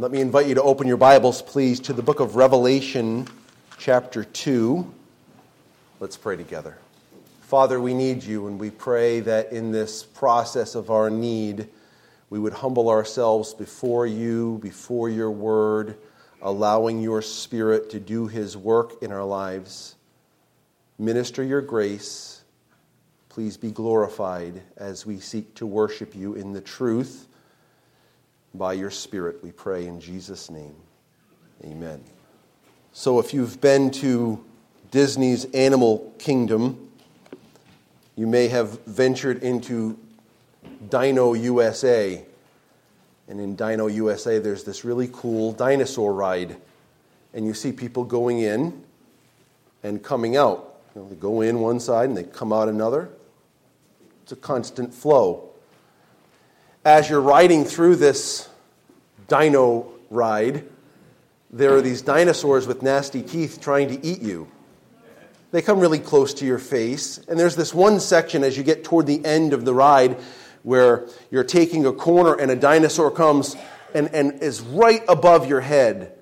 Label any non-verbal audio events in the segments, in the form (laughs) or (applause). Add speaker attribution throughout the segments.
Speaker 1: Let me invite you to open your Bibles, please, to the book of Revelation, chapter 2. Let's pray together. Father, we need you, and we pray that in this process of our need, we would humble ourselves before you, before your word, allowing your Spirit to do his work in our lives. Minister your grace. Please be glorified as we seek to worship you in the truth by your Spirit, we pray in Jesus' name. Amen. So, if you've been to Disney's Animal Kingdom, you may have ventured into Dino USA. And in Dino USA, there's this really cool dinosaur ride. And you see people going in and coming out. You know, they go in one side and they come out another. It's a constant flow as you're riding through this dino ride, there are these dinosaurs with nasty teeth trying to eat you. They come really close to your face. And there's this one section as you get toward the end of the ride where you're taking a corner and a dinosaur comes and, and is right above your head.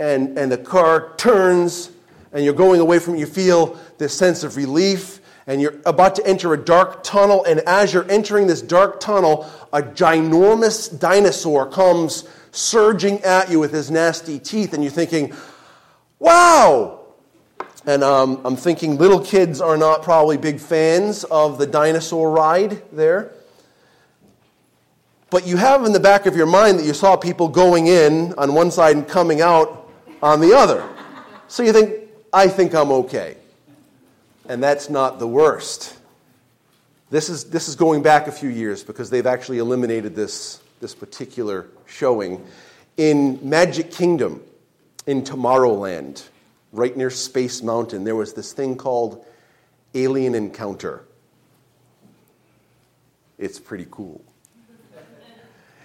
Speaker 1: And, and the car turns and you're going away from it. You feel this sense of relief and you're about to enter a dark tunnel. And as you're entering this dark tunnel, a ginormous dinosaur comes surging at you with his nasty teeth, and you're thinking, wow! And um, I'm thinking little kids are not probably big fans of the dinosaur ride there. But you have in the back of your mind that you saw people going in on one side and coming out on the other. So you think, I think I'm okay and that's not the worst. This is, this is going back a few years because they've actually eliminated this, this particular showing. In Magic Kingdom, in Tomorrowland, right near Space Mountain, there was this thing called Alien Encounter. It's pretty cool.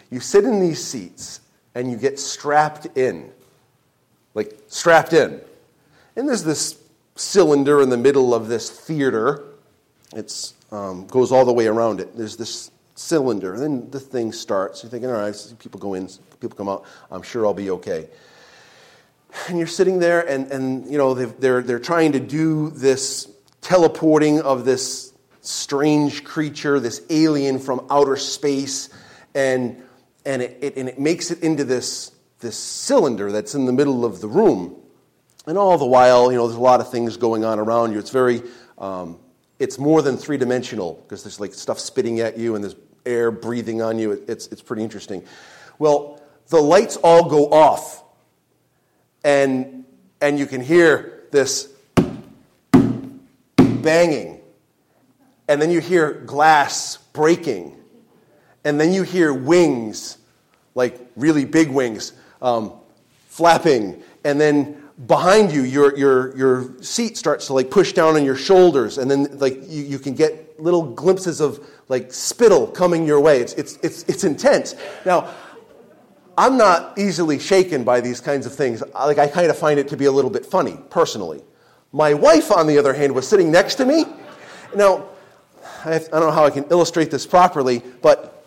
Speaker 1: You sit in these seats and you get strapped in, like strapped in. And there's this cylinder in the middle of this theater. It um, goes all the way around it. There's this cylinder. And then the thing starts. You're thinking, all right, people go in, people come out. I'm sure I'll be okay. And you're sitting there, and, and you know, they're, they're trying to do this teleporting of this strange creature, this alien from outer space, and, and, it, it, and it makes it into this, this cylinder that's in the middle of the room. And all the while, you know, there's a lot of things going on around you. It's very, um, it's more than three dimensional because there's like stuff spitting at you and there's air breathing on you. It's, it's pretty interesting. Well, the lights all go off, and, and you can hear this banging, and then you hear glass breaking, and then you hear wings, like really big wings, um, flapping, and then behind you, your, your, your seat starts to like push down on your shoulders, and then like you, you can get little glimpses of like spittle coming your way. It's, it's, it's, it's intense. Now, I'm not easily shaken by these kinds of things. Like I kind of find it to be a little bit funny, personally. My wife, on the other hand, was sitting next to me. Now, I, have, I don't know how I can illustrate this properly, but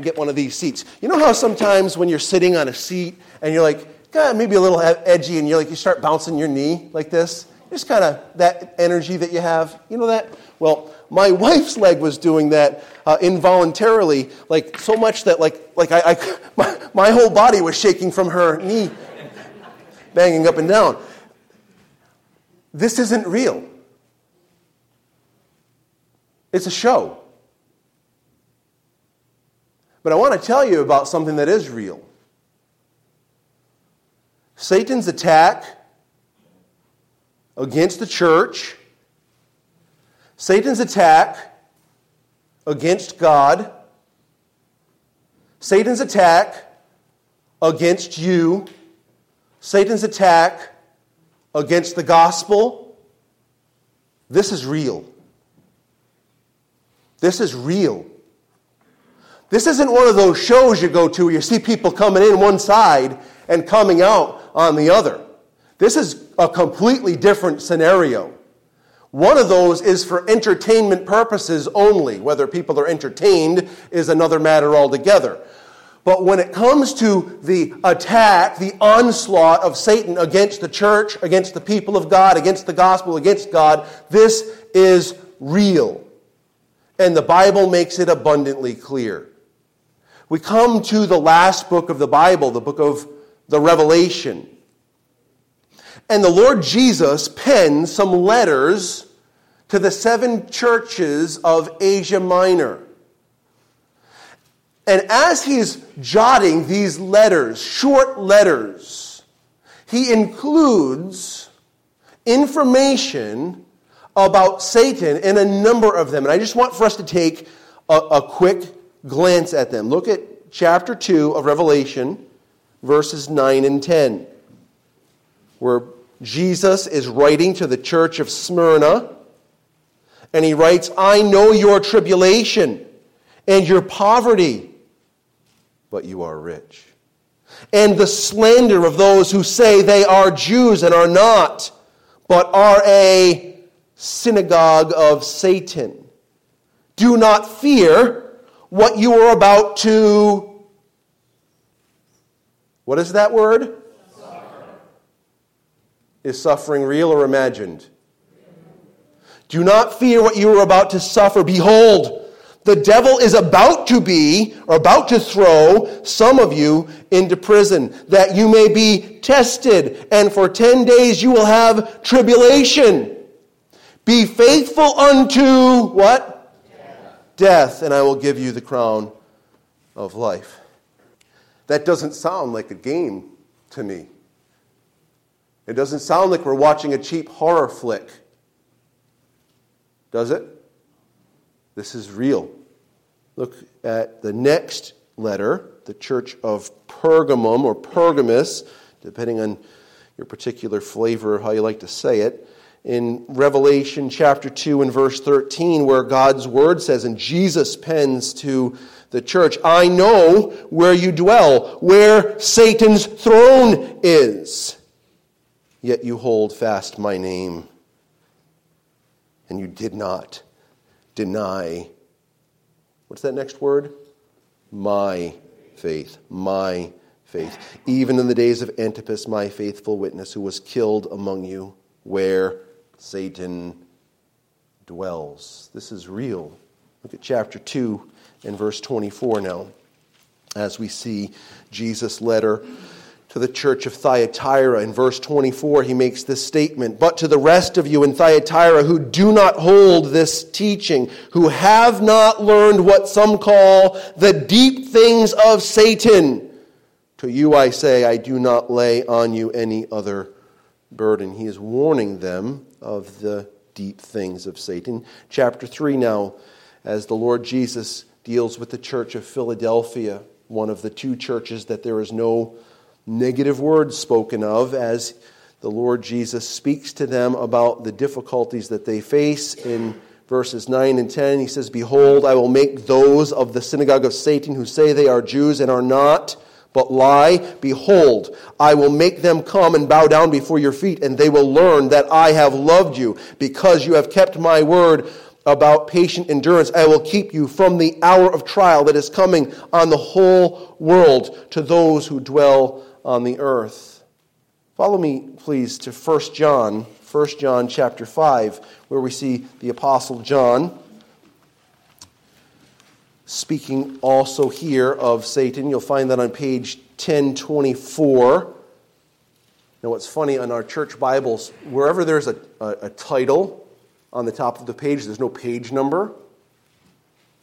Speaker 1: get one of these seats. You know how sometimes when you're sitting on a seat and you're like, kind of maybe a little edgy, and you're like you start bouncing your knee like this. Just kind of that energy that you have. You know that? Well, my (laughs) wife's leg was doing that uh, involuntarily, like so much that like like I, I (laughs) my, my whole body was shaking from her knee banging up and down. This isn't real. It's a show. But I want to tell you about something that is real. Satan's attack against the church, Satan's attack against God, Satan's attack against you, Satan's attack against the gospel. This is real. This is real. This isn't one of those shows you go to where you see people coming in one side and coming out on the other. This is a completely different scenario. One of those is for entertainment purposes only. Whether people are entertained is another matter altogether. But when it comes to the attack, the onslaught of Satan against the church, against the people of God, against the gospel, against God, this is real. And the Bible makes it abundantly clear. We come to the last book of the Bible, the book of the Revelation. And the Lord Jesus pens some letters to the seven churches of Asia Minor. And as he's jotting these letters, short letters, he includes information about Satan in a number of them. And I just want for us to take a, a quick glance at them. Look at chapter 2 of Revelation, verses 9 and 10, where Jesus is writing to the church of Smyrna. And he writes, I know your tribulation and your poverty but you are rich. And the slander of those who say they are Jews and are not, but are a synagogue of Satan. Do not fear what you are about to. What is that word? Suffer. Is suffering real or imagined? Do not fear what you are about to suffer. Behold, the devil is about to be, or about to throw some of you into prison, that you may be tested, and for ten days you will have tribulation. Be faithful unto what? Death. Death, and I will give you the crown of life. That doesn't sound like a game to me. It doesn't sound like we're watching a cheap horror flick. Does it? This is real. Look at the next letter, the church of Pergamum or Pergamus, depending on your particular flavor, how you like to say it. In Revelation chapter 2 and verse 13, where God's word says, and Jesus pens to the church, I know where you dwell, where Satan's throne is. Yet you hold fast my name, and you did not deny What's that next word? My faith. My faith. Even in the days of Antipas, my faithful witness, who was killed among you, where Satan dwells. This is real. Look at chapter 2 and verse 24 now, as we see Jesus' letter to the church of Thyatira. In verse 24, he makes this statement But to the rest of you in Thyatira who do not hold this teaching, who have not learned what some call the deep things of Satan, to you I say, I do not lay on you any other burden. He is warning them of the deep things of Satan. Chapter 3 now, as the Lord Jesus deals with the church of Philadelphia, one of the two churches that there is no negative words spoken of as the Lord Jesus speaks to them about the difficulties that they face in verses 9 and 10. He says, Behold, I will make those of the synagogue of Satan who say they are Jews and are not, but lie. Behold, I will make them come and bow down before your feet, and they will learn that I have loved you because you have kept my word about patient endurance. I will keep you from the hour of trial that is coming on the whole world to those who dwell on the earth. Follow me, please, to 1 John, 1 John chapter 5, where we see the Apostle John speaking also here of Satan. You'll find that on page 1024. Now, what's funny on our church Bibles, wherever there's a, a, a title on the top of the page, there's no page number.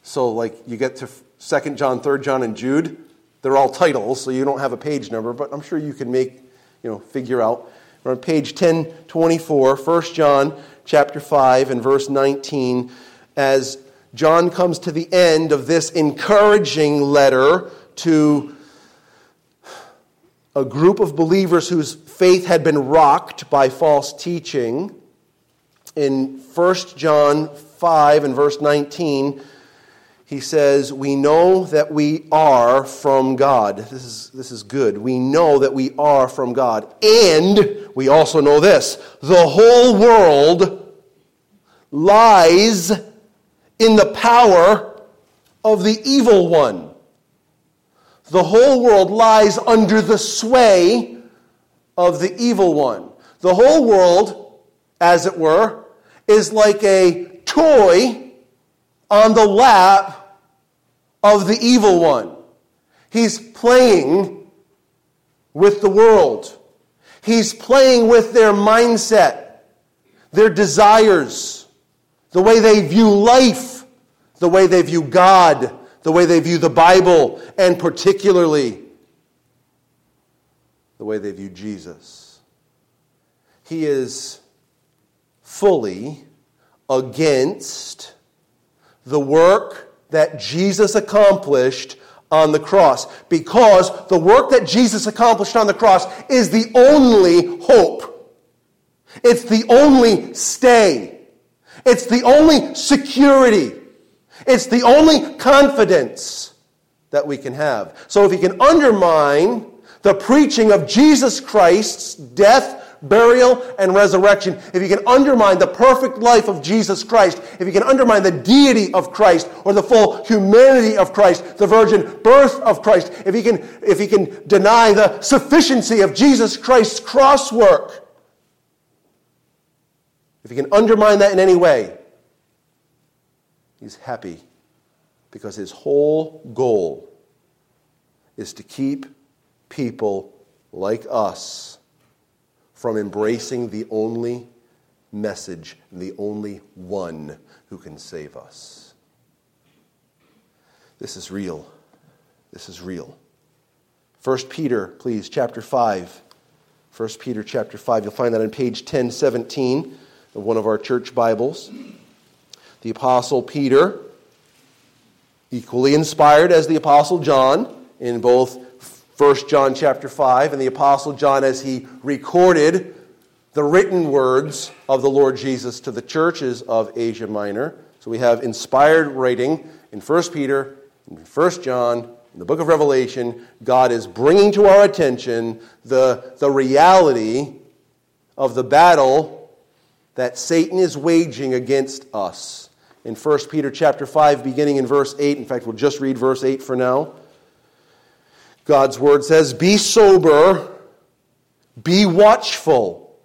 Speaker 1: So, like, you get to 2 John, 3 John, and Jude, they're all titles, so you don't have a page number, but I'm sure you can make, you know, figure out. We're on page 1024, 1 John chapter 5 and verse 19, as John comes to the end of this encouraging letter to a group of believers whose faith had been rocked by false teaching. In 1 John 5 and verse 19, he says, We know that we are from God. This is, this is good. We know that we are from God. And we also know this the whole world lies in the power of the evil one. The whole world lies under the sway of the evil one. The whole world, as it were, is like a toy on the lap of the evil one. He's playing with the world. He's playing with their mindset, their desires, the way they view life, the way they view God, the way they view the Bible, and particularly the way they view Jesus. He is fully against the work that Jesus accomplished on the cross because the work that Jesus accomplished on the cross is the only hope. It's the only stay. It's the only security. It's the only confidence that we can have. So if you can undermine the preaching of Jesus Christ's death, burial, and resurrection, if you can undermine the perfect life of Jesus Christ, if you can undermine the deity of Christ or the full humanity of Christ, the virgin birth of Christ, if you can, if you can deny the sufficiency of Jesus Christ's cross work, if you can undermine that in any way, he's happy because his whole goal is to keep people like us from embracing the only message, the only one who can save us. This is real. This is real. 1 Peter, please, chapter 5. 1 Peter chapter 5. You'll find that on page 1017 of one of our church Bibles. The Apostle Peter, equally inspired as the Apostle John in both 1 John chapter 5, and the Apostle John as he recorded the written words of the Lord Jesus to the churches of Asia Minor. So we have inspired writing in 1 Peter, in 1 John, in the book of Revelation. God is bringing to our attention the, the reality of the battle that Satan is waging against us. In 1 Peter chapter 5, beginning in verse 8, in fact, we'll just read verse 8 for now. God's word says, Be sober, be watchful.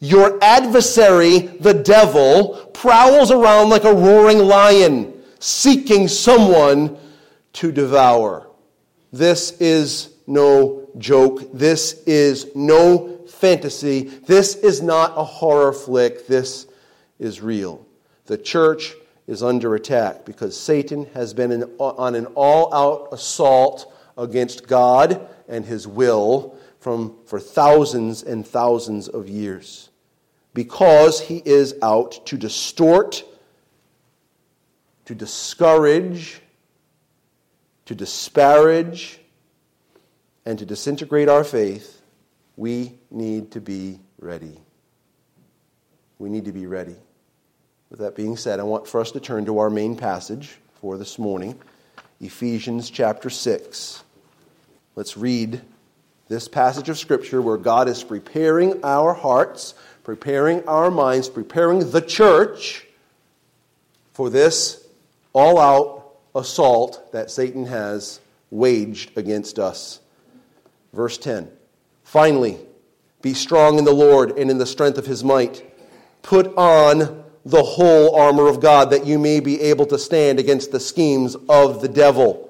Speaker 1: Your adversary, the devil, prowls around like a roaring lion, seeking someone to devour. This is no joke. This is no fantasy. This is not a horror flick. This is real. The church is under attack because Satan has been on an all out assault against God and his will from, for thousands and thousands of years because he is out to distort, to discourage, to disparage, and to disintegrate our faith, we need to be ready. We need to be ready. With that being said, I want for us to turn to our main passage for this morning, Ephesians chapter 6. Let's read this passage of Scripture where God is preparing our hearts, preparing our minds, preparing the church for this all out assault that Satan has waged against us. Verse 10 Finally, be strong in the Lord and in the strength of his might. Put on the whole armor of God that you may be able to stand against the schemes of the devil.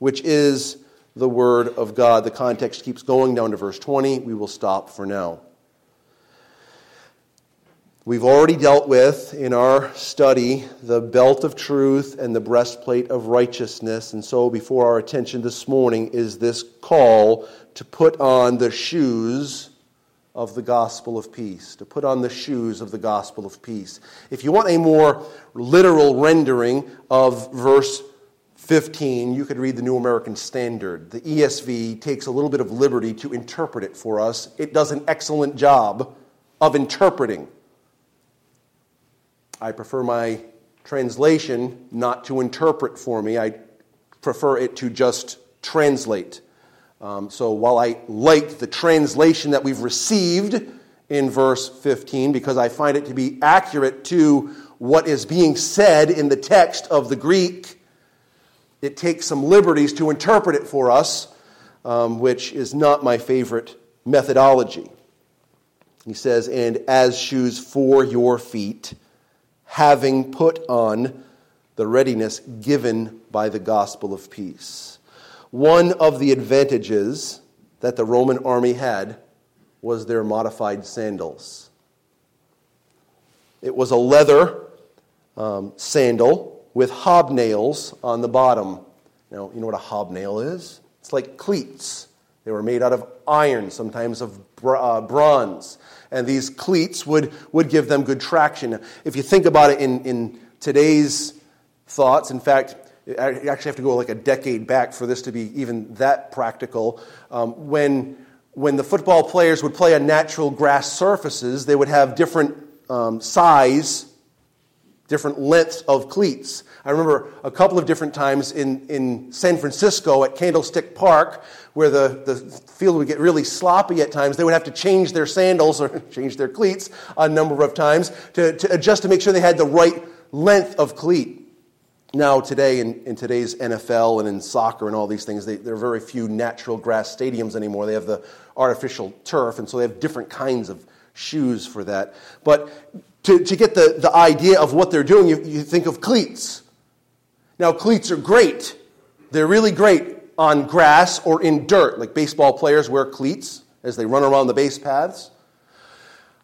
Speaker 1: which is the Word of God. The context keeps going down to verse 20. We will stop for now. We've already dealt with in our study the belt of truth and the breastplate of righteousness. And so, before our attention this morning is this call to put on the shoes of the gospel of peace, to put on the shoes of the gospel of peace. If you want a more literal rendering of verse 15, you could read the New American Standard. The ESV takes a little bit of liberty to interpret it for us. It does an excellent job of interpreting. I prefer my translation not to interpret for me, I prefer it to just translate. Um, so while I like the translation that we've received in verse 15, because I find it to be accurate to what is being said in the text of the Greek, it takes some liberties to interpret it for us, um, which is not my favorite methodology. He says, And as shoes for your feet, having put on the readiness given by the gospel of peace. One of the advantages that the Roman army had was their modified sandals. It was a leather um, sandal with hobnails on the bottom. Now, you know what a hobnail is? It's like cleats. They were made out of iron, sometimes of uh, bronze. And these cleats would, would give them good traction. If you think about it in, in today's thoughts, in fact, you actually have to go like a decade back for this to be even that practical. Um, when, when the football players would play on natural grass surfaces, they would have different um, size, different lengths of cleats. I remember a couple of different times in, in San Francisco at Candlestick Park where the, the field would get really sloppy at times. They would have to change their sandals or (laughs) change their cleats a number of times to, to adjust to make sure they had the right length of cleat. Now, today, in, in today's NFL and in soccer and all these things, they, there are very few natural grass stadiums anymore. They have the artificial turf, and so they have different kinds of shoes for that. But to, to get the, the idea of what they're doing, you, you think of cleats. Now, cleats are great. They're really great on grass or in dirt, like baseball players wear cleats as they run around the base paths.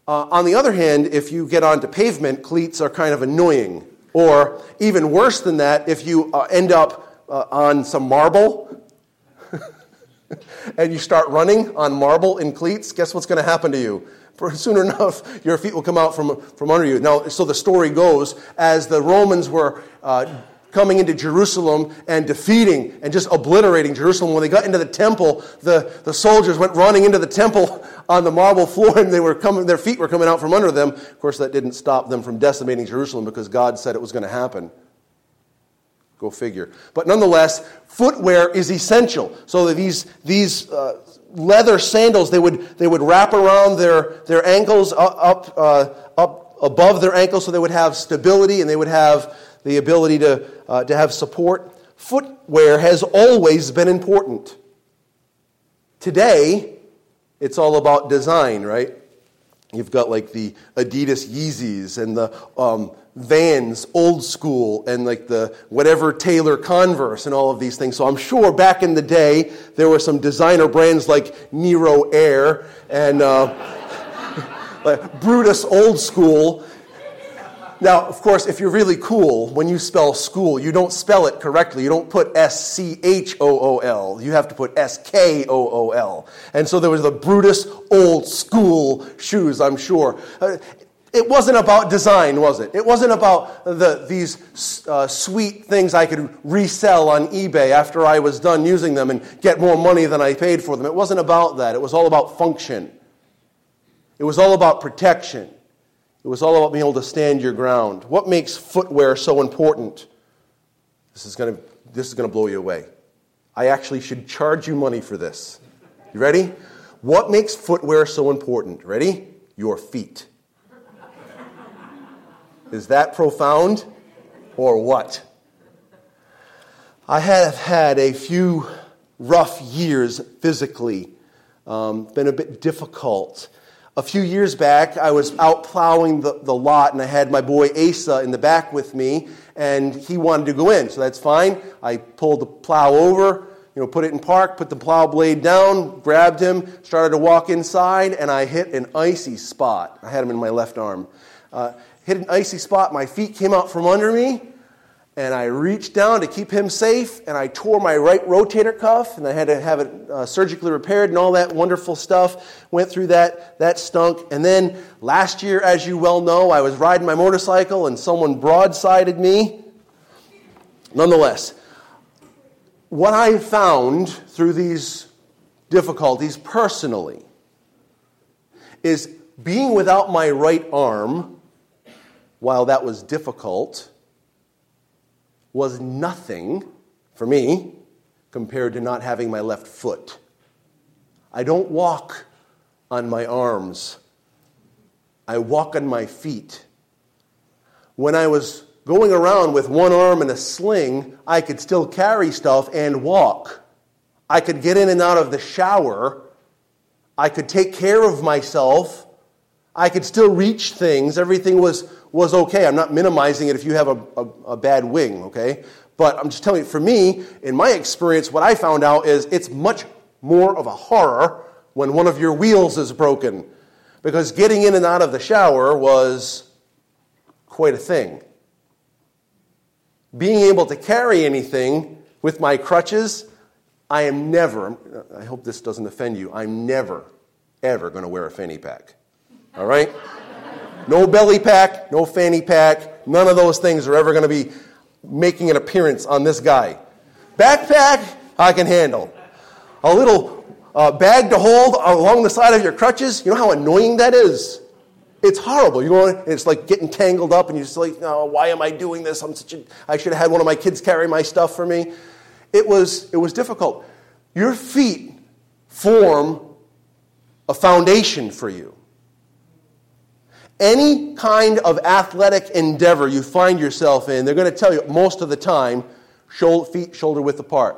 Speaker 1: Uh, on the other hand, if you get onto pavement, cleats are kind of annoying or even worse than that, if you uh, end up uh, on some marble (laughs) and you start running on marble in cleats, guess what's going to happen to you? Soon enough, your feet will come out from, from under you. Now, so the story goes as the Romans were uh, coming into Jerusalem and defeating and just obliterating Jerusalem. When they got into the temple, the, the soldiers went running into the temple (laughs) on the marble floor and they were coming, their feet were coming out from under them. Of course, that didn't stop them from decimating Jerusalem because God said it was going to happen. Go figure. But nonetheless, footwear is essential. So these, these uh, leather sandals, they would, they would wrap around their, their ankles up, uh, up above their ankles so they would have stability and they would have the ability to, uh, to have support. Footwear has always been important. Today, it's all about design, right? You've got like the Adidas Yeezys and the um, Vans old school and like the whatever Taylor Converse and all of these things. So I'm sure back in the day there were some designer brands like Nero Air and uh, (laughs) Brutus Old School now, of course, if you're really cool, when you spell school, you don't spell it correctly. You don't put S C H O O L. You have to put S K O O L. And so there was the Brutus old school shoes, I'm sure. Uh, it wasn't about design, was it? It wasn't about the, these uh, sweet things I could resell on eBay after I was done using them and get more money than I paid for them. It wasn't about that. It was all about function. It was all about protection. It was all about being able to stand your ground. What makes footwear so important? This is going to, this is going to blow you away. I actually should charge you money for this. You ready? What makes footwear so important? Ready? Your feet. Is that profound or what? I have had a few rough years physically, um, been a bit difficult a few years back, I was out plowing the, the lot, and I had my boy Asa in the back with me, and he wanted to go in, so that's fine. I pulled the plow over you know, put it in park, put the plow blade down, grabbed him, started to walk inside, and I hit an icy spot. I had him in my left arm. Uh, hit an icy spot. My feet came out from under me, and I reached down to keep him safe, and I tore my right rotator cuff, and I had to have it uh, surgically repaired, and all that wonderful stuff. Went through that, that stunk. And then last year, as you well know, I was riding my motorcycle, and someone broadsided me. Nonetheless, what I found through these difficulties personally is being without my right arm, while that was difficult, was nothing for me compared to not having my left foot. I don't walk on my arms, I walk on my feet. When I was going around with one arm in a sling, I could still carry stuff and walk. I could get in and out of the shower. I could take care of myself. I could still reach things. Everything was was okay. I'm not minimizing it if you have a, a, a bad wing, okay? But I'm just telling you, for me, in my experience, what I found out is it's much more of a horror when one of your wheels is broken. Because getting in and out of the shower was quite a thing. Being able to carry anything with my crutches, I am never, I hope this doesn't offend you, I'm never, ever going to wear a fanny pack. All right? No belly pack, no fanny pack. None of those things are ever going to be making an appearance on this guy. Backpack, I can handle. A little uh, bag to hold along the side of your crutches, you know how annoying that is? It's horrible. You know, it's like getting tangled up, and you're just like, oh, why am I doing this? I'm such a, I should have had one of my kids carry my stuff for me. It was, it was difficult. Your feet form a foundation for you. Any kind of athletic endeavor you find yourself in, they're going to tell you most of the time, feet shoulder width apart.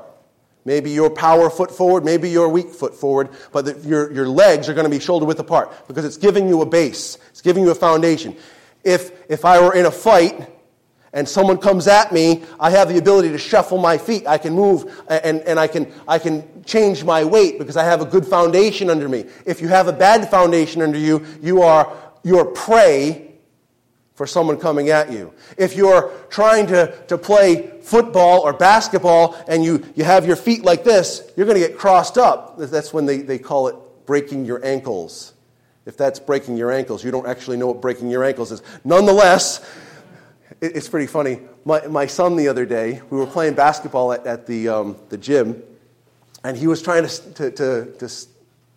Speaker 1: Maybe your power foot forward, maybe your weak foot forward, but the, your, your legs are going to be shoulder width apart because it's giving you a base, it's giving you a foundation. If, if I were in a fight and someone comes at me, I have the ability to shuffle my feet. I can move and, and I, can, I can change my weight because I have a good foundation under me. If you have a bad foundation under you, you are you're prey for someone coming at you. If you're trying to, to play football or basketball and you, you have your feet like this, you're going to get crossed up. That's when they, they call it breaking your ankles. If that's breaking your ankles, you don't actually know what breaking your ankles is. Nonetheless, it, it's pretty funny. My, my son the other day, we were playing basketball at, at the, um, the gym, and he was trying to, to, to,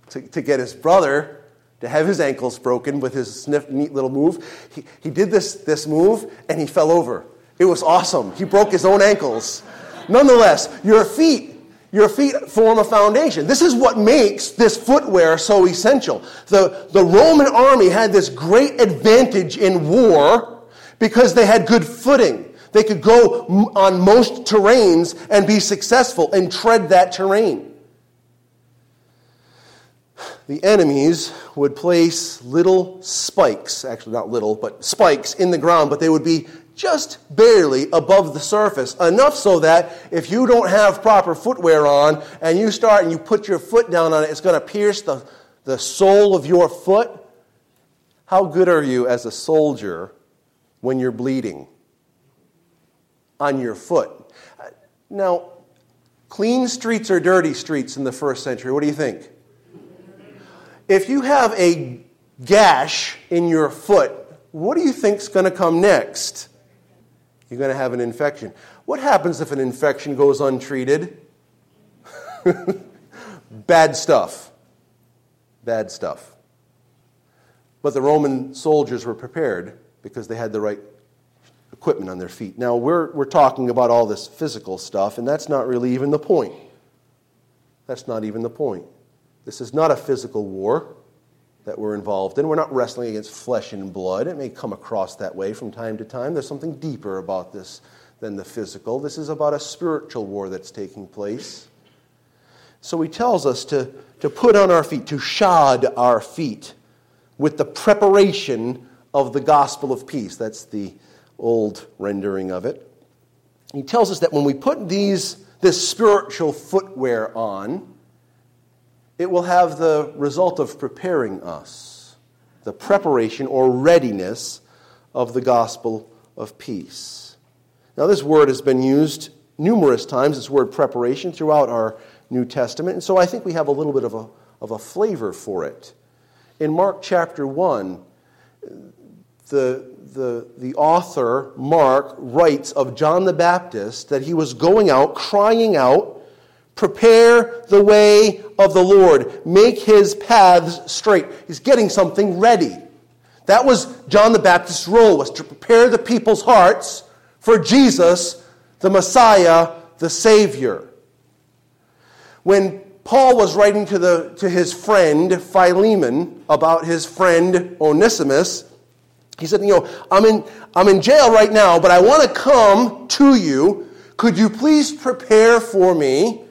Speaker 1: to, to get his brother to have his ankles broken with his sniff, neat little move. He, he did this, this move and he fell over. It was awesome. He broke his own ankles. Nonetheless, your feet, your feet form a foundation. This is what makes this footwear so essential. The, the Roman army had this great advantage in war because they had good footing. They could go on most terrains and be successful and tread that terrain the enemies would place little spikes, actually not little, but spikes in the ground, but they would be just barely above the surface, enough so that if you don't have proper footwear on and you start and you put your foot down on it, it's going to pierce the, the sole of your foot. How good are you as a soldier when you're bleeding on your foot? Now, clean streets or dirty streets in the first century? What do you think? If you have a gash in your foot, what do you think is going to come next? You're going to have an infection. What happens if an infection goes untreated? (laughs) Bad stuff. Bad stuff. But the Roman soldiers were prepared because they had the right equipment on their feet. Now, we're, we're talking about all this physical stuff, and that's not really even the point. That's not even the point. This is not a physical war that we're involved in. We're not wrestling against flesh and blood. It may come across that way from time to time. There's something deeper about this than the physical. This is about a spiritual war that's taking place. So he tells us to, to put on our feet, to shod our feet with the preparation of the gospel of peace. That's the old rendering of it. He tells us that when we put these this spiritual footwear on, it will have the result of preparing us, the preparation or readiness of the gospel of peace. Now, this word has been used numerous times, this word preparation, throughout our New Testament, and so I think we have a little bit of a, of a flavor for it. In Mark chapter 1, the, the, the author, Mark, writes of John the Baptist that he was going out, crying out, Prepare the way of the Lord, make his paths straight. He's getting something ready. That was John the Baptist's role, was to prepare the people's hearts for Jesus, the Messiah, the Savior. When Paul was writing to, the, to his friend Philemon about his friend Onesimus, he said, You know, I'm in, I'm in jail right now, but I want to come to you. Could you please prepare for me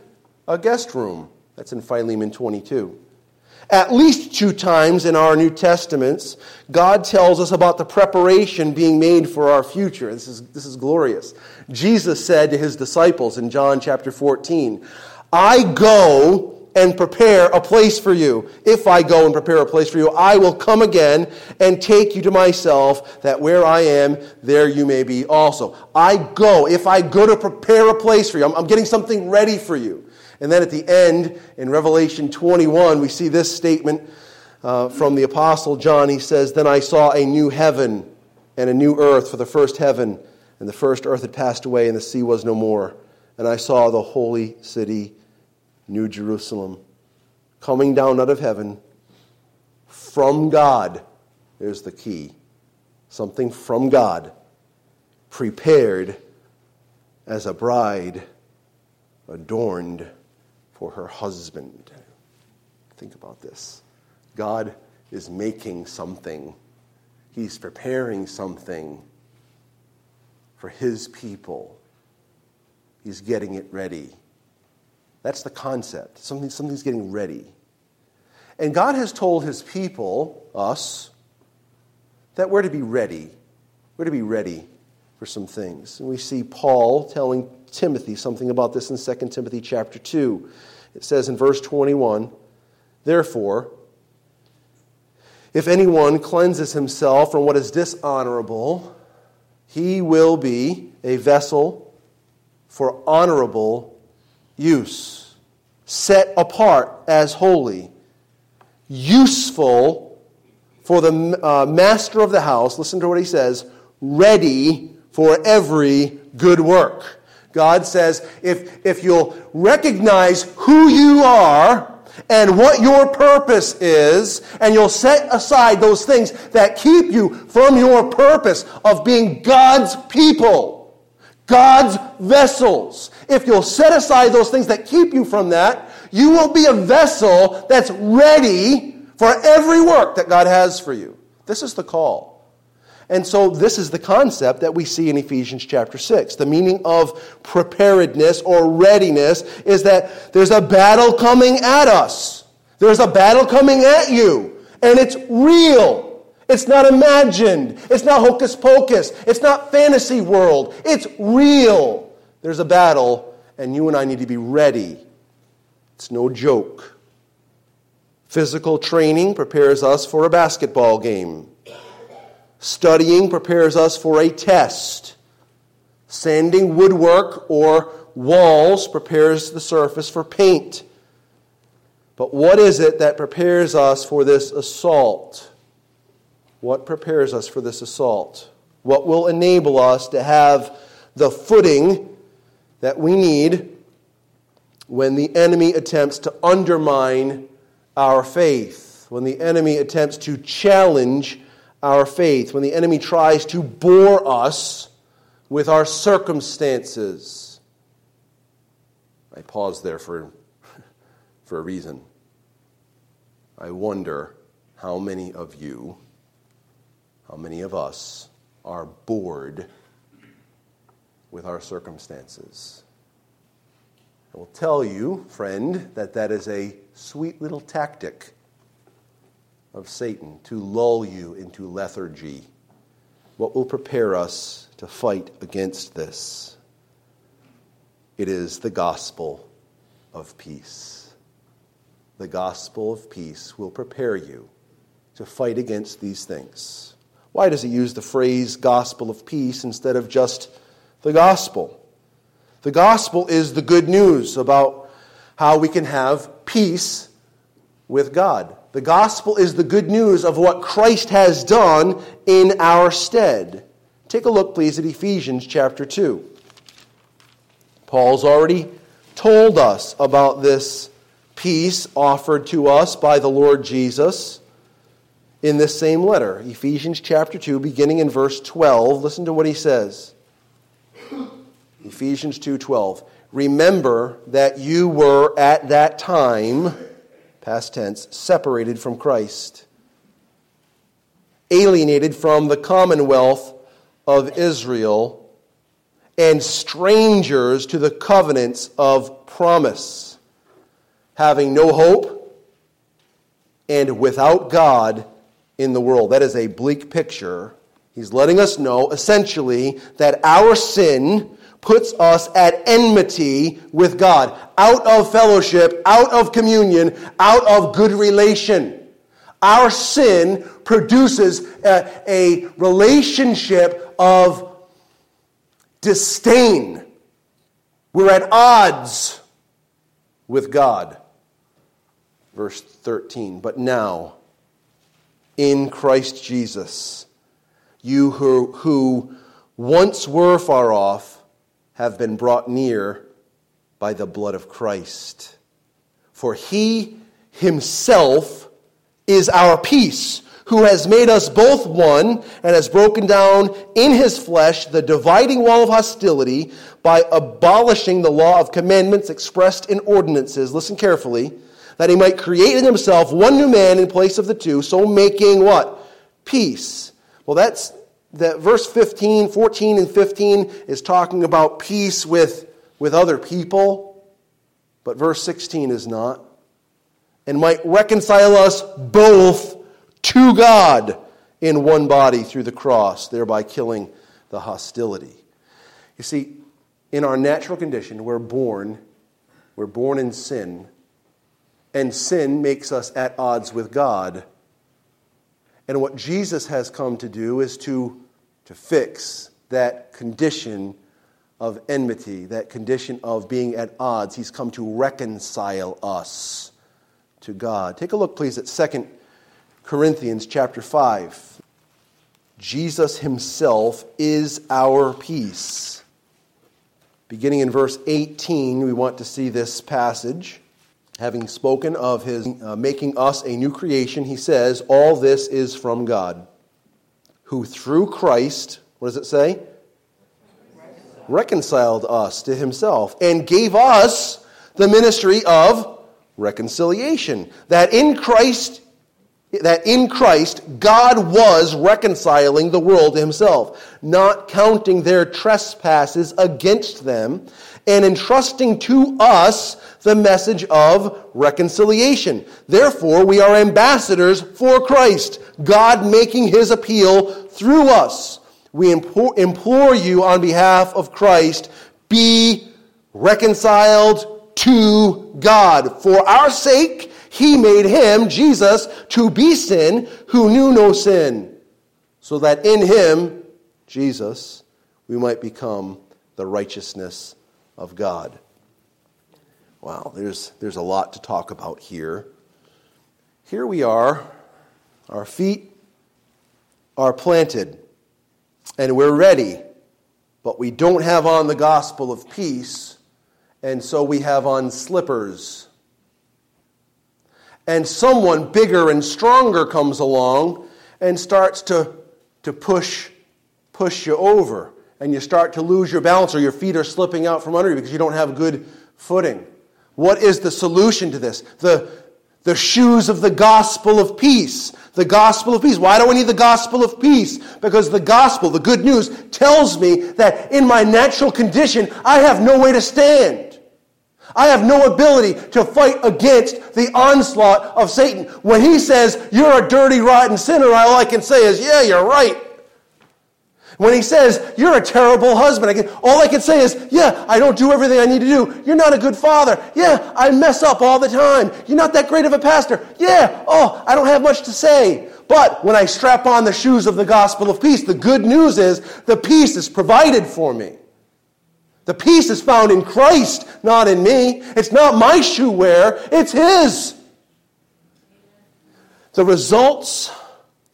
Speaker 1: a guest room? That's in Philemon 22. At least two times in our New Testaments, God tells us about the preparation being made for our future. This is, this is glorious. Jesus said to his disciples in John chapter 14, I go and prepare a place for you. If I go and prepare a place for you, I will come again and take you to myself, that where I am, there you may be also. I go. If I go to prepare a place for you, I'm, I'm getting something ready for you. And then at the end, in Revelation 21, we see this statement uh, from the Apostle John. He says, Then I saw a new heaven and a new earth, for the first heaven and the first earth had passed away, and the sea was no more. And I saw the holy city New Jerusalem, coming down out of heaven from God. There's the key. Something from God, prepared as a bride adorned for her husband. Think about this. God is making something, He's preparing something for His people. He's getting it ready. That's the concept. Something, something's getting ready. And God has told his people, us, that we're to be ready. We're to be ready for some things. And we see Paul telling Timothy something about this in 2 Timothy chapter 2. It says in verse 21 Therefore, if anyone cleanses himself from what is dishonorable, he will be a vessel for honorable use, set apart as holy, useful for the uh, master of the house. Listen to what he says ready for every good work. God says, if, if you'll recognize who you are and what your purpose is, and you'll set aside those things that keep you from your purpose of being God's people, God's vessels. If you'll set aside those things that keep you from that, you will be a vessel that's ready for every work that God has for you. This is the call. And so, this is the concept that we see in Ephesians chapter 6. The meaning of preparedness or readiness is that there's a battle coming at us. There's a battle coming at you, and it's real. It's not imagined. It's not hocus pocus. It's not fantasy world. It's real. There's a battle, and you and I need to be ready. It's no joke. Physical training prepares us for a basketball game. Studying prepares us for a test. Sanding woodwork or walls prepares the surface for paint. But what is it that prepares us for this assault? What prepares us for this assault? What will enable us to have the footing that we need when the enemy attempts to undermine our faith, when the enemy attempts to challenge our faith, when the enemy tries to bore us with our circumstances? I pause there for, (laughs) for a reason. I wonder how many of you how many of us are bored with our circumstances? I will tell you, friend, that that is a sweet little tactic of Satan to lull you into lethargy. What will prepare us to fight against this? It is the gospel of peace. The gospel of peace will prepare you to fight against these things. Why does he use the phrase gospel of peace instead of just the gospel? The gospel is the good news about how we can have peace with God. The gospel is the good news of what Christ has done in our stead. Take a look, please, at Ephesians chapter 2. Paul's already told us about this peace offered to us by the Lord Jesus in this same letter. Ephesians chapter 2, beginning in verse 12. Listen to what he says. Ephesians 2:12. Remember that you were at that time, past tense, separated from Christ, alienated from the commonwealth of Israel, and strangers to the covenants of promise, having no hope and without God in the world. That is a bleak picture. He's letting us know, essentially, that our sin puts us at enmity with God, out of fellowship, out of communion, out of good relation. Our sin produces a, a relationship of disdain. We're at odds with God. Verse 13. But now, in Christ Jesus, you who, who once were far off, have been brought near by the blood of Christ. For he himself is our peace, who has made us both one and has broken down in his flesh the dividing wall of hostility by abolishing the law of commandments expressed in ordinances. Listen carefully. That he might create in himself one new man in place of the two, so making what? Peace. Well, that's that verse 15, 14 and 15 is talking about peace with, with other people, but verse 16 is not. And might reconcile us both to God in one body through the cross, thereby killing the hostility. You see, in our natural condition, we're born, we're born in sin, and sin makes us at odds with God. And what Jesus has come to do is to, to fix that condition of enmity, that condition of being at odds. He's come to reconcile us to God. Take a look, please, at 2 Corinthians chapter 5. Jesus himself is our peace. Beginning in verse 18, we want to see this passage having spoken of his uh, making us a new creation, he says, All this is from God, who through Christ, what does it say? Reconciled us to himself and gave us the ministry of reconciliation. That in Christ that in Christ God was reconciling the world to himself, not counting their trespasses against them, and entrusting to us the message of reconciliation. Therefore, we are ambassadors for Christ, God making his appeal through us. We implore you on behalf of Christ, be reconciled to God. For our sake, he made him, Jesus, to be sin who knew no sin, so that in him, Jesus, we might become the righteousness of God. Wow, there's, there's a lot to talk about here. Here we are, our feet are planted, and we're ready, but we don't have on the gospel of peace, and so we have on slippers. And someone bigger and stronger comes along and starts to, to push, push you over, and you start to lose your balance, or your feet are slipping out from under you because you don't have good footing. What is the solution to this? The, the shoes of the gospel of peace. The gospel of peace. Why do I need the gospel of peace? Because the gospel, the good news, tells me that in my natural condition, I have no way to stand. I have no ability to fight against the onslaught of Satan. When he says, You're a dirty, rotten sinner, all I can say is, Yeah, you're right. When he says, You're a terrible husband, I can, all I can say is, Yeah, I don't do everything I need to do. You're not a good father. Yeah, I mess up all the time. You're not that great of a pastor. Yeah, oh, I don't have much to say. But when I strap on the shoes of the gospel of peace, the good news is the peace is provided for me. The peace is found in Christ, not in me. It's not my shoe wear, it's His. The results,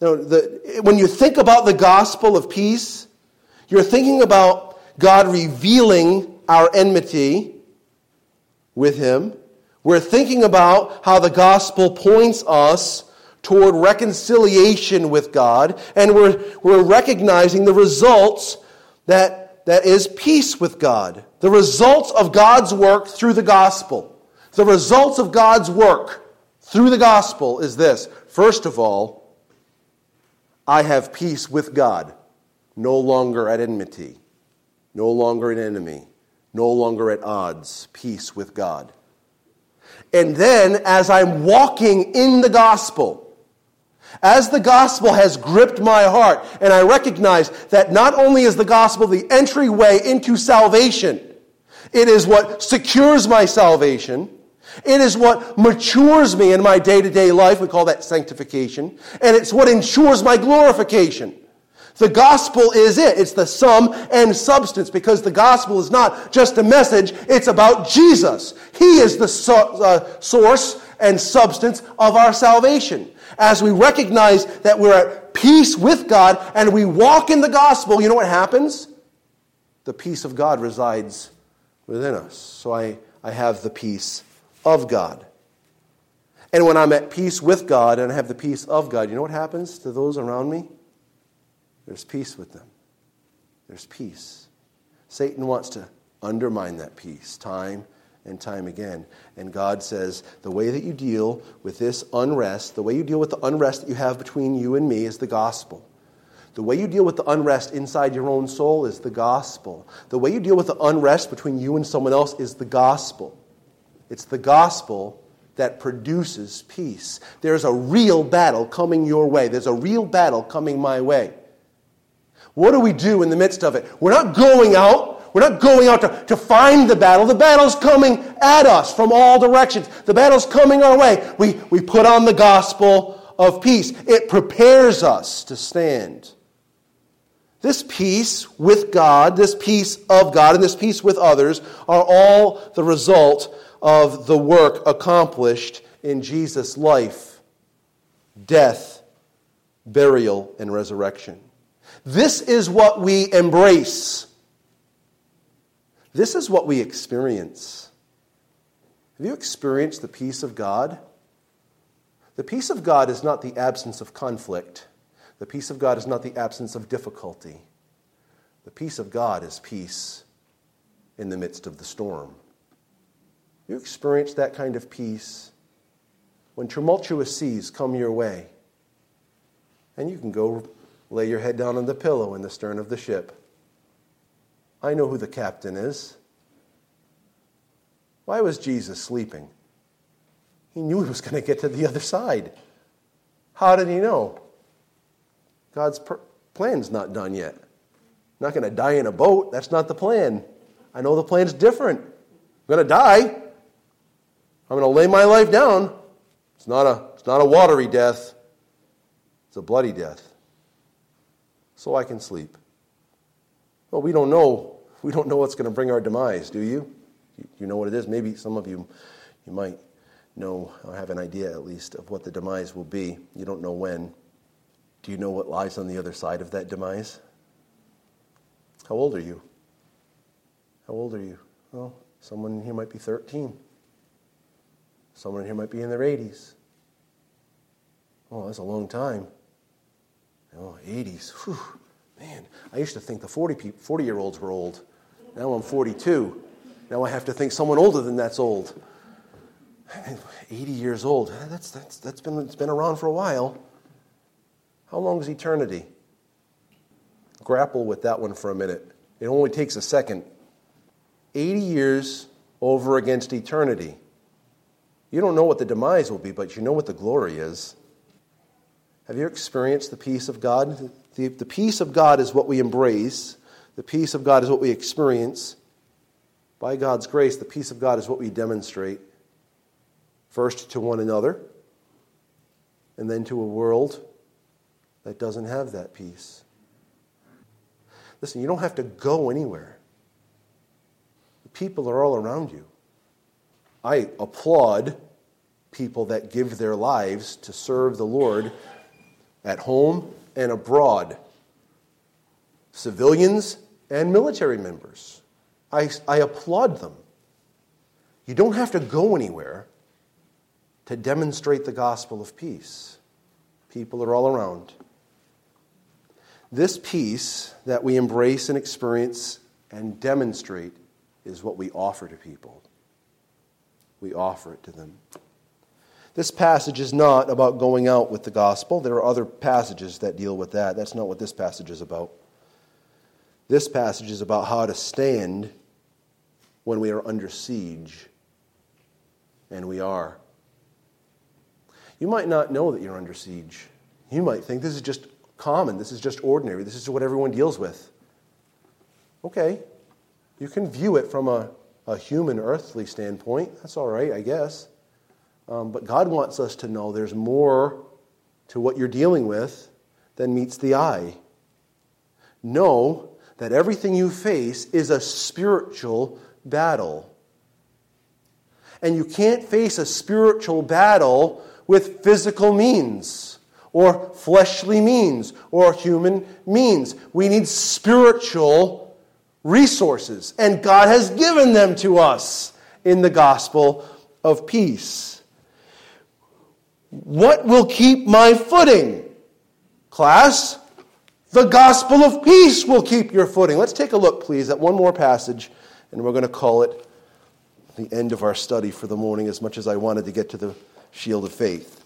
Speaker 1: you know, the, when you think about the gospel of peace, you're thinking about God revealing our enmity with Him. We're thinking about how the gospel points us toward reconciliation with God, and we're, we're recognizing the results that that is peace with God. The results of God's work through the gospel. The results of God's work through the gospel is this. First of all, I have peace with God, no longer at enmity, no longer an enemy, no longer at odds, peace with God. And then, as I'm walking in the gospel, as the gospel has gripped my heart, and I recognize that not only is the gospel the entryway into salvation, it is what secures my salvation. It is what matures me in my day to day life. We call that sanctification. And it's what ensures my glorification. The gospel is it. It's the sum and substance because the gospel is not just a message, it's about Jesus. He is the uh, source and substance of our salvation as we recognize that we're at peace with God and we walk in the gospel, you know what happens? The peace of God resides within us. So I, I have the peace of God. And when I'm at peace with God and I have the peace of God, you know what happens to those around me? There's peace with them. There's peace. Satan wants to undermine that peace time and time again. And God says, the way that you deal with this unrest, the way you deal with the unrest that you have between you and me is the gospel. The way you deal with the unrest inside your own soul is the gospel. The way you deal with the unrest between you and someone else is the gospel. It's the gospel that produces peace. There's a real battle coming your way. There's a real battle coming my way. What do we do in the midst of it? We're not going out we're not going out to, to find the battle. The battle's coming at us from all directions. The battle's coming our way. We, we put on the gospel of peace. It prepares us to stand. This peace with God, this peace of God, and this peace with others are all the result of the work accomplished in Jesus' life, death, burial, and resurrection. This is what we embrace this is what we experience. Have you experienced the peace of God? The peace of God is not the absence of conflict. The peace of God is not the absence of difficulty. The peace of God is peace in the midst of the storm. You experience that kind of peace when tumultuous seas come your way, and you can go lay your head down on the pillow in the stern of the ship I know who the captain is. Why was Jesus sleeping? He knew he was going to get to the other side. How did he know? God's per- plan's not done yet. I'm not going to die in a boat. That's not the plan. I know the plan's different. I'm going to die. I'm going to lay my life down. It's not a, it's not a watery death, it's a bloody death. So I can sleep. Well, we don't know (laughs) we don't know what's going to bring our demise, do you? You know what it is? Maybe some of you, you might know or have an idea at least of what the demise will be. You don't know when. Do you know what lies on the other side of that demise? How old are you? How old are you? Well, someone here might be 13. Someone here might be in their 80s. Oh, that's a long time. Oh, 80s. Whew. Man, I used to think the 40, 40 year olds were old. Now I'm 42. Now I have to think someone older than that's old. (laughs) 80 years old. Eh, that's, that's, that's been, it's been around for a while. How long is eternity? Grapple with that one for a minute. It only takes a second. 80 years over against eternity. You don't know what the demise will be, but you know what the glory is. Have you experienced the peace of God The, the peace of God is what we embrace, the peace of God is what we experience. By God's grace, the peace of God is what we demonstrate first to one another, and then to a world that doesn't have that peace. Listen, you don't have to go anywhere. The people are all around you. I applaud people that give their lives to serve the Lord at home and abroad, civilians and military members. I, I applaud them. You don't have to go anywhere to demonstrate the gospel of peace. People are all around. This peace that we embrace and experience and demonstrate is what we offer to people. We offer it to them. This passage is not about going out with the gospel. There are other passages that deal with that. That's not what this passage is about. This passage is about how to stand when we are under siege. And we are. You might not know that you're under siege. You might think this is just common, this is just ordinary, this is what everyone deals with. Okay, you can view it from a, a human, earthly standpoint. That's all right, I guess. Um, but God wants us to know there's more to what you're dealing with than meets the eye. Know that everything you face is a spiritual battle. And you can't face a spiritual battle with physical means or fleshly means or human means. We need spiritual resources, and God has given them to us in the gospel of peace. What will keep my footing? Class, the gospel of peace will keep your footing. Let's take a look, please, at one more passage, and we're going to call it the end of our study for the morning, as much as I wanted to get to the shield of faith.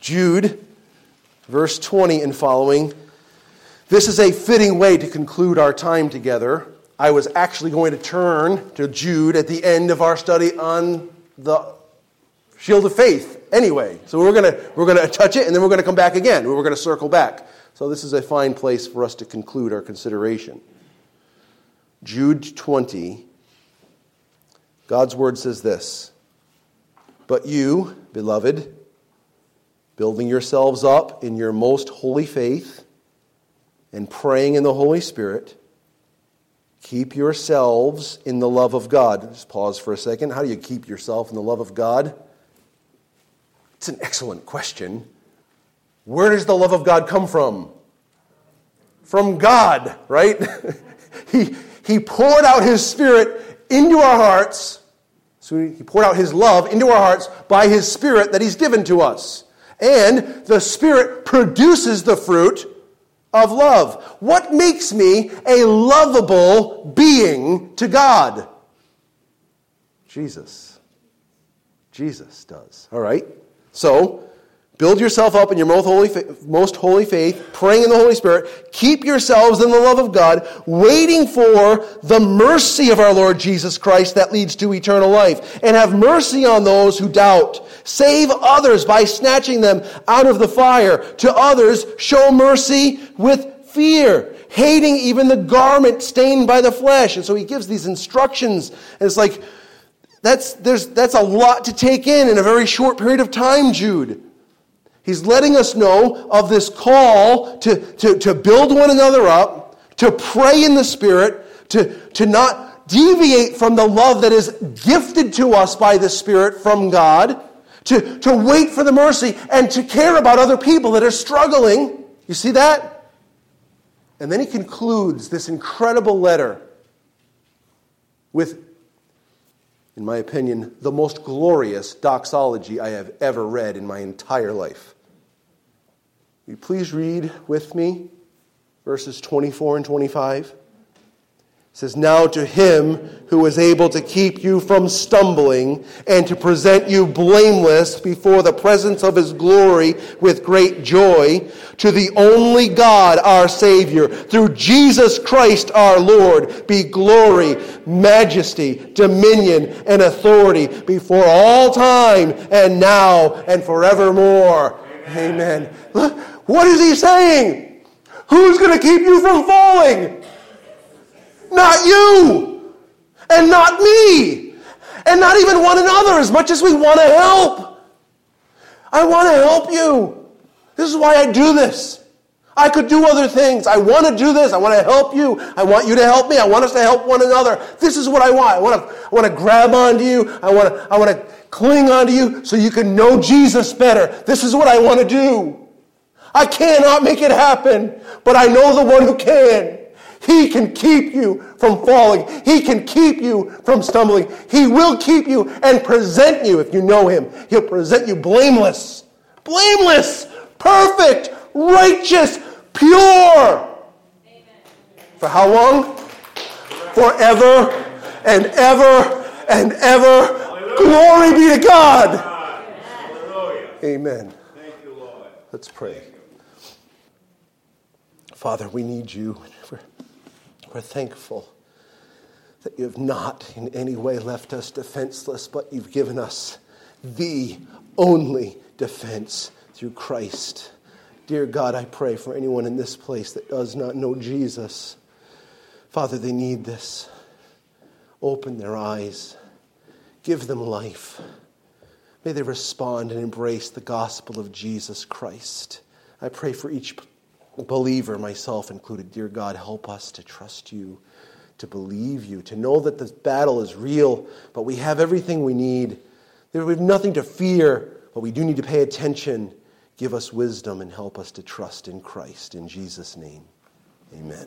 Speaker 1: Jude, verse 20 and following. This is a fitting way to conclude our time together. I was actually going to turn to Jude at the end of our study on the shield of faith anyway. So we're going to we're going to touch it and then we're going to come back again. We're going to circle back. So this is a fine place for us to conclude our consideration. Jude 20 God's word says this But you, beloved, building yourselves up in your most holy faith and praying in the Holy Spirit, keep yourselves in the love of God. Just pause for a second. How do you keep yourself in the love of God? It's an excellent question. Where does the love of God come from? From God, right? (laughs) he, he poured out His Spirit into our hearts so he poured out his love into our hearts by his Spirit that he's given to us. And the Spirit produces the fruit of love. What makes me a lovable being to God? Jesus. Jesus does. All right? So, Build yourself up in your most holy, most holy faith, praying in the Holy Spirit. Keep yourselves in the love of God, waiting for the mercy of our Lord Jesus Christ that leads to eternal life. And have mercy on those who doubt. Save others by snatching them out of the fire. To others, show mercy with fear, hating even the garment stained by the flesh. And so he gives these instructions. And it's like, that's, there's, that's a lot to take in in a very short period of time, Jude. He's letting us know of this call to, to, to build one another up, to pray in the Spirit, to, to not deviate from the love that is gifted to us by the Spirit from God, to, to wait for the mercy, and to care about other people that are struggling. You see that? And then he concludes this incredible letter with, in my opinion, the most glorious doxology I have ever read in my entire life. Will you please read with me verses 24 and 25? It says, Now to him who is able to keep you from stumbling and to present you blameless before the presence of his glory with great joy, to the only God our Savior, through Jesus Christ our Lord, be glory, majesty, dominion, and authority before all time and now and forevermore. Amen. Amen. What is he saying? Who's going to keep you from falling? Not you. And not me. And not even one another, as much as we want to help. I want to help you. This is why I do this. I could do other things. I want to do this. I want to help you. I want you to help me. I want us to help one another. This is what I want. I want to, I want to grab onto you. I want to, I want to cling onto you so you can know Jesus better. This is what I want to do. I cannot make it happen, but I know the one who can. He can keep you from falling. He can keep you from stumbling. He will keep you and present you, if you know Him, He'll present you blameless, blameless, perfect, righteous, pure. Amen. For how long? Forever and ever and ever. Glory be to God. Amen. Thank you, Lord. Let's pray. Father, we need you. We're, we're thankful that you have not in any way left us defenseless, but you've given us the only defense through Christ. Dear God, I pray for anyone in this place that does not know Jesus. Father, they need this. Open their eyes, give them life. May they respond and embrace the gospel of Jesus Christ. I pray for each believer, myself included. Dear God, help us to trust you, to believe you, to know that this battle is real, but we have everything we need. We have nothing to fear, but we do need to pay attention Give us wisdom and help us to trust in Christ. In Jesus' name, amen.